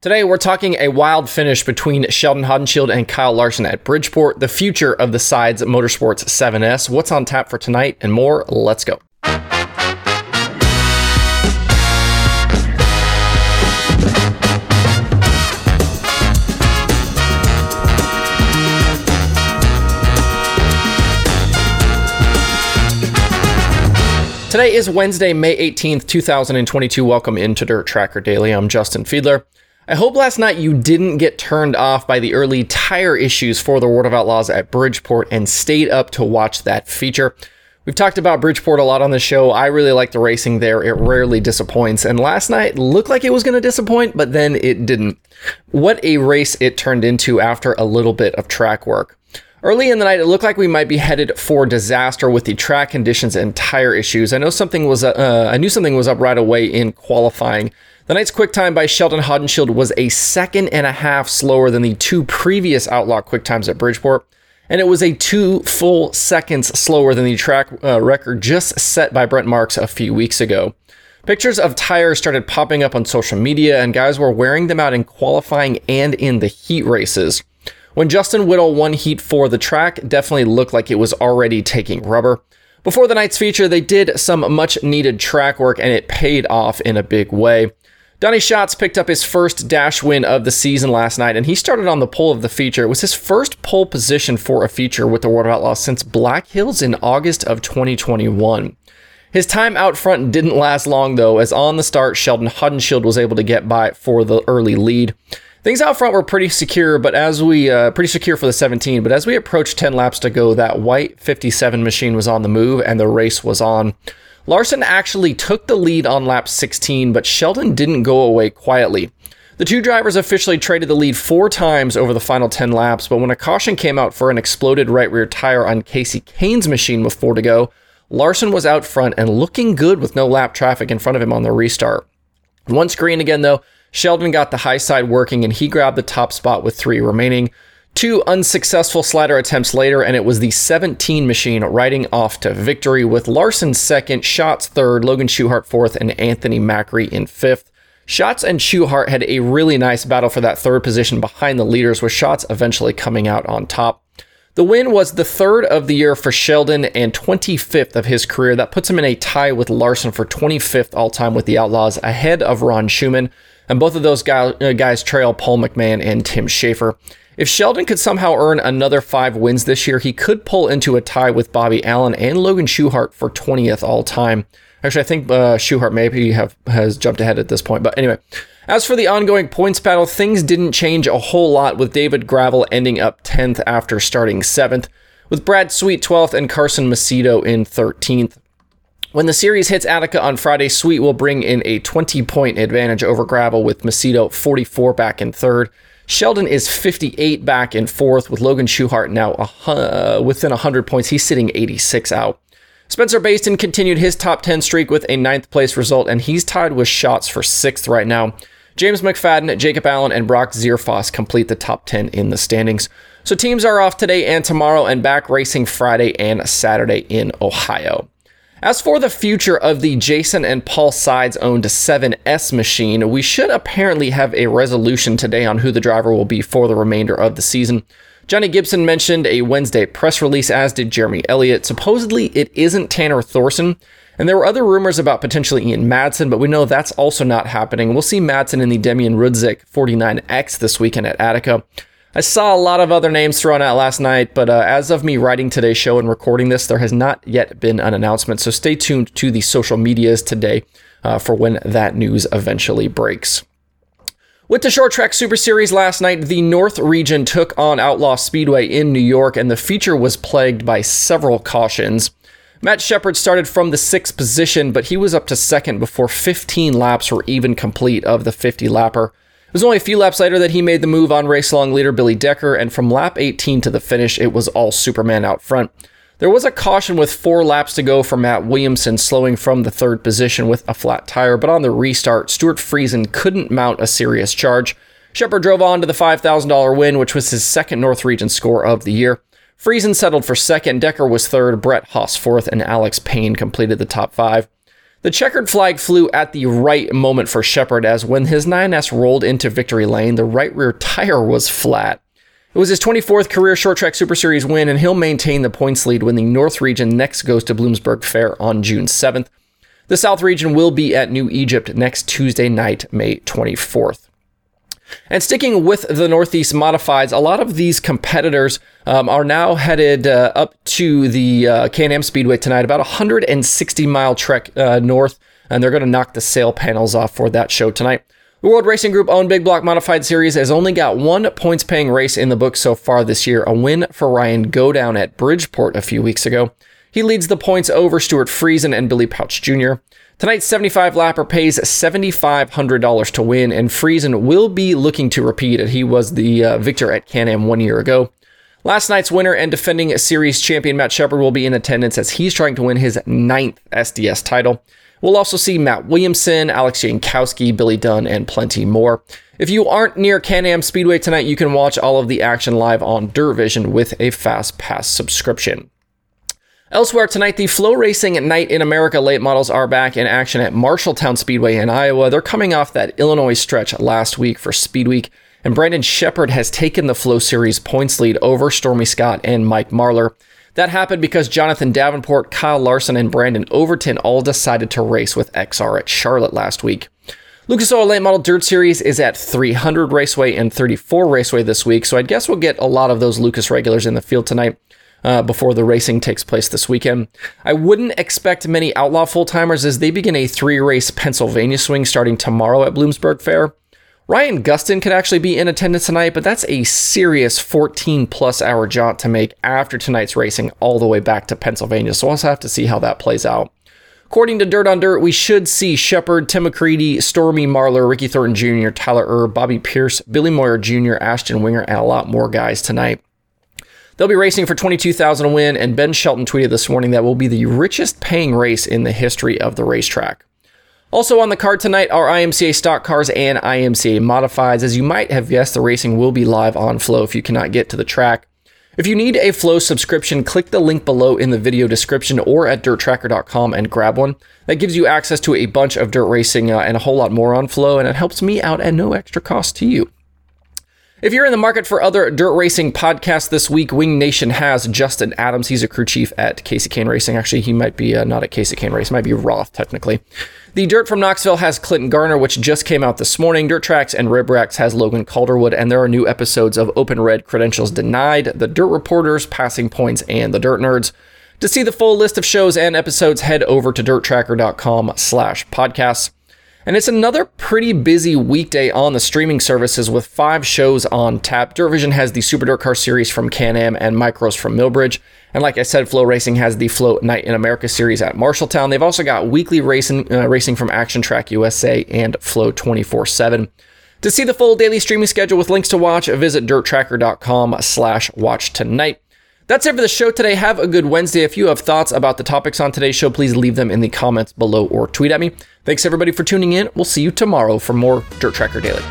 Today, we're talking a wild finish between Sheldon Haudenschild and Kyle Larson at Bridgeport, the future of the Sides Motorsports 7S, what's on tap for tonight, and more. Let's go. Today is Wednesday, May 18th, 2022. Welcome into Dirt Tracker Daily. I'm Justin Fiedler. I hope last night you didn't get turned off by the early tire issues for the World of Outlaws at Bridgeport and stayed up to watch that feature. We've talked about Bridgeport a lot on the show. I really like the racing there. It rarely disappoints. And last night looked like it was going to disappoint, but then it didn't. What a race it turned into after a little bit of track work. Early in the night, it looked like we might be headed for disaster with the track conditions and tire issues. I know something was, uh, I knew something was up right away in qualifying. The night's quick time by Sheldon Haudenschild was a second and a half slower than the two previous Outlaw quick times at Bridgeport, and it was a two full seconds slower than the track uh, record just set by Brent Marks a few weeks ago. Pictures of tires started popping up on social media, and guys were wearing them out in qualifying and in the heat races. When Justin Whittall won Heat for the track definitely looked like it was already taking rubber. Before the night's feature, they did some much needed track work and it paid off in a big way. Donny Schatz picked up his first dash win of the season last night, and he started on the pole of the feature. It was his first pole position for a feature with the World of Outlaws since Black Hills in August of 2021. His time out front didn't last long, though, as on the start, Sheldon Haudenschild was able to get by for the early lead. Things out front were pretty secure, but as we uh, pretty secure for the 17. But as we approached 10 laps to go, that white 57 machine was on the move, and the race was on. Larson actually took the lead on lap 16, but Sheldon didn't go away quietly. The two drivers officially traded the lead four times over the final 10 laps, but when a caution came out for an exploded right rear tire on Kasey Kahne's machine with four to go, Larson was out front and looking good with no lap traffic in front of him on the restart. Once green again, though, Sheldon got the high side working and he grabbed the top spot with three remaining. Two unsuccessful slider attempts later, and it was the 17 machine riding off to victory with Larson second, Schatz third, Logan Schuchart fourth, and Anthony Macri in fifth. Schatz and Schuchart had a really nice battle for that third position behind the leaders, with Schatz eventually coming out on top. The win was the third of the year for Sheldon and 25th of his career. That puts him in a tie with Larson for 25th all time with the Outlaws, ahead of Ron Shuman. And both of those uh, guys trail Paul McMahon and Tim Shaffer. If Sheldon could somehow earn another five wins this year, he could pull into a tie with Bobby Allen and Logan Schuchart for 20th all time. Actually, I think uh, Schuchart maybe have has jumped ahead at this point. But anyway, as for the ongoing points battle, things didn't change a whole lot with David Gravel ending up 10th after starting 7th, with Brad Sweet 12th and Carson Macedo in 13th. When the series hits Attica on Friday, Sweet will bring in a 20 point advantage over Gravel with Macedo 44 back in third. Sheldon is 58 back in fourth, with Logan Schuchart now uh, within 100 points. He's sitting 86 out. Spencer Bayston continued his top 10 streak with a ninth place result, and he's tied with Schatz for sixth right now. James McFadden, Jacob Allen, and Brock Zearfoss complete the top 10 in the standings. So teams are off today and tomorrow, and back racing Friday and Saturday in Ohio. As for the future of the Jason and Paul Sides owned 7S machine, we should apparently have a resolution today on who the driver will be for the remainder of the season. Johnny Gibson mentioned a Wednesday press release, as did Jeremy Elliott. Supposedly, it isn't Tanner Thorson, and there were other rumors about potentially Ian Madsen, but we know that's also not happening. We'll see Madsen in the Demian Rudzik 49X this weekend at Attica. I saw a lot of other names thrown out last night, but uh, as of me writing today's show and recording this, there has not yet been an announcement. So stay tuned to the social medias today uh, for when that news eventually breaks. With the Short Track Super Series last night, the North region took on Outlaw Speedway in New York, and the feature was plagued by several cautions. Matt Sheppard started from the sixth position, but he was up to second before 15 laps were even complete of the 50 lapper. It was only a few laps later that he made the move on race long leader Billy Decker, and from lap 18 to the finish, it was all Superman out front. There was a caution with four laps to go for Matt Williamson, slowing from the third position with a flat tire, but on the restart, Stuart Friesen couldn't mount a serious charge. Sheppard drove on to the $5,000 win, which was his second North Region score of the year. Friesen settled for second, Decker was third, Brett Haas fourth, and Alex Payne completed the top five. The checkered flag flew at the right moment for Sheppard as when his 9S rolled into victory lane, the right rear tire was flat. It was his 24th career short track Super Series win, and he'll maintain the points lead when the North region next goes to Bloomsburg Fair on June 7th. The South region will be at New Egypt next Tuesday night, May 24th. And sticking with the Northeast Modifieds, a lot of these competitors um, are now headed uh, up to the uh, Can-Am Speedway tonight, about a 160 mile trek uh, north, and they're going to knock the sail panels off for that show tonight. The World Racing Group owned Big Block Modified Series has only got one points paying race in the book so far this year, a win for Ryan Godown at Bridgeport a few weeks ago. He leads the points over Stuart Friesen and Billy Pouch Jr. Tonight's 75 lapper pays $7,500 to win, and Friesen will be looking to repeat it. He was the uh, victor at Can Am one year ago. Last night's winner and defending series champion Matt Sheppard will be in attendance as he's trying to win his ninth SDS title. We'll also see Matt Williamson, Alex Jankowski, Billy Dunn, and plenty more. If you aren't near Can Am Speedway tonight, you can watch all of the action live on Dirt Vision with a Fast Pass subscription. Elsewhere tonight, the Flo Racing Night in America late models are back in action at Marshalltown Speedway in Iowa. They're coming off that Illinois stretch last week for Speed Week, and Brandon Sheppard has taken the Flo Series points lead over Stormy Scott and Mike Marlar. That happened because Jonathan Davenport, Kyle Larson, and Brandon Overton all decided to race with XR at Charlotte last week. Lucas Oil Late Model Dirt Series is at 300 Raceway and 34 Raceway this week, so I guess we'll get a lot of those Lucas regulars in the field tonight uh, before the racing takes place this weekend. I wouldn't expect many outlaw full timers as they begin a three race Pennsylvania swing starting tomorrow at Bloomsburg Fair. Ryan Gustin could actually be in attendance tonight, but that's a serious 14 plus hour jaunt to make after tonight's racing all the way back to Pennsylvania. So we'll have to see how that plays out. According to Dirt on Dirt, we should see Sheppard, Tim McCreadie, Stormy Marlar, Ricky Thornton Jr., Tyler Erb, Bobby Pierce, Billy Moyer Jr., Ashton Winger, and a lot more guys tonight. They'll be racing for 22,000 a win, and Ben Shelton tweeted this morning that will be the richest paying race in the history of the racetrack. Also on the card tonight are IMCA stock cars and IMCA modifieds. As you might have guessed, the racing will be live on Flo if you cannot get to the track. If you need a Flo subscription, click the link below in the video description or at dirttracker.com and grab one. That gives you access to a bunch of dirt racing uh, and a whole lot more on Flo, and it helps me out at no extra cost to you. If you're in the market for other dirt racing podcasts this week, Wing Nation has Justin Adams. He's a crew chief at Kasey Kahne Racing. Actually, he might be uh, not at Kasey Kahne Racing, might be Roth technically. The Dirt from Knoxville has Clinton Garner, which just came out this morning. Dirt Tracks and Rib Racks has Logan Calderwood, and there are new episodes of Open Red Credentials Denied, The Dirt Reporters, Passing Points, and The Dirt Nerds. To see the full list of shows and episodes, head over to dirttracker.com slash podcasts. And it's another pretty busy weekday on the streaming services with five shows on tap. Dirtvision has the Super Dirt Car series from Can Am and Micros from Millbridge. And like I said, Flo Racing has the Flo Night in America series at Marshalltown. They've also got weekly racing, uh, racing from Action Track USA and Flo 24 7. To see the full daily streaming schedule with links to watch, visit dirttracker.com slash watch tonight. That's it for the show today. Have a good Wednesday. If you have thoughts about the topics on today's show, please leave them in the comments below or tweet at me. Thanks everybody for tuning in. We'll see you tomorrow for more Dirt Tracker Daily.